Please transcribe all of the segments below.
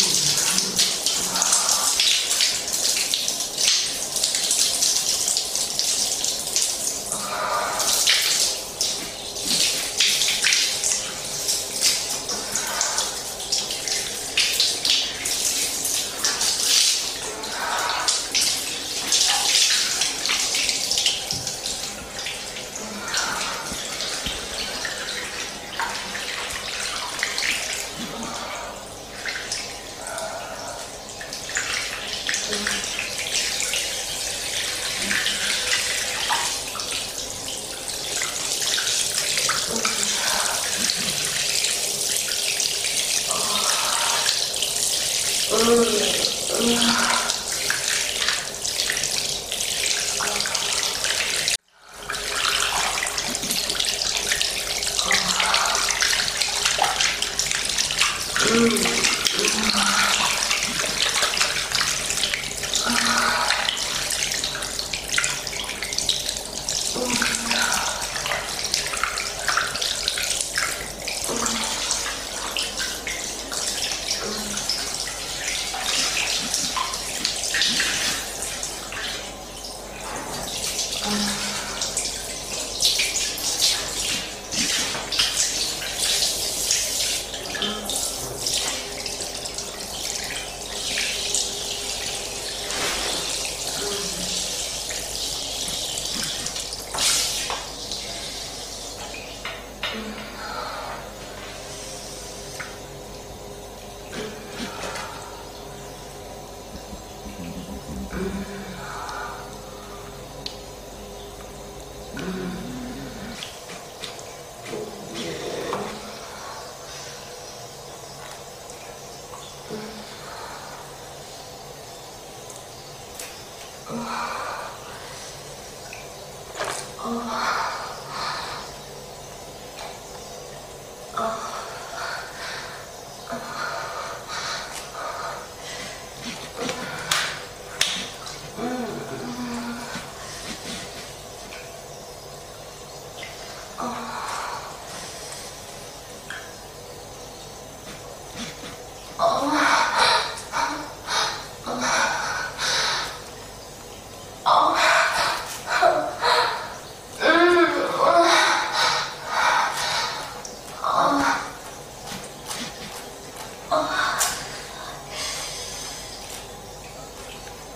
Thank you. 음, 음.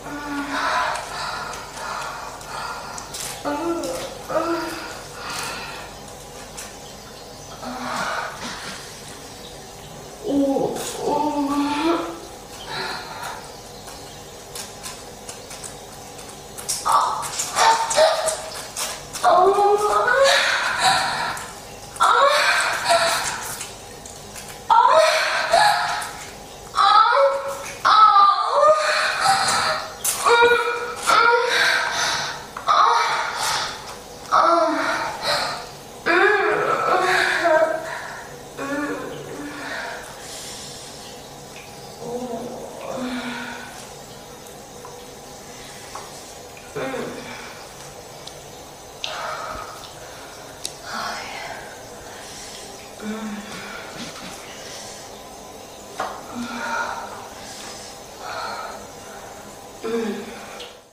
ん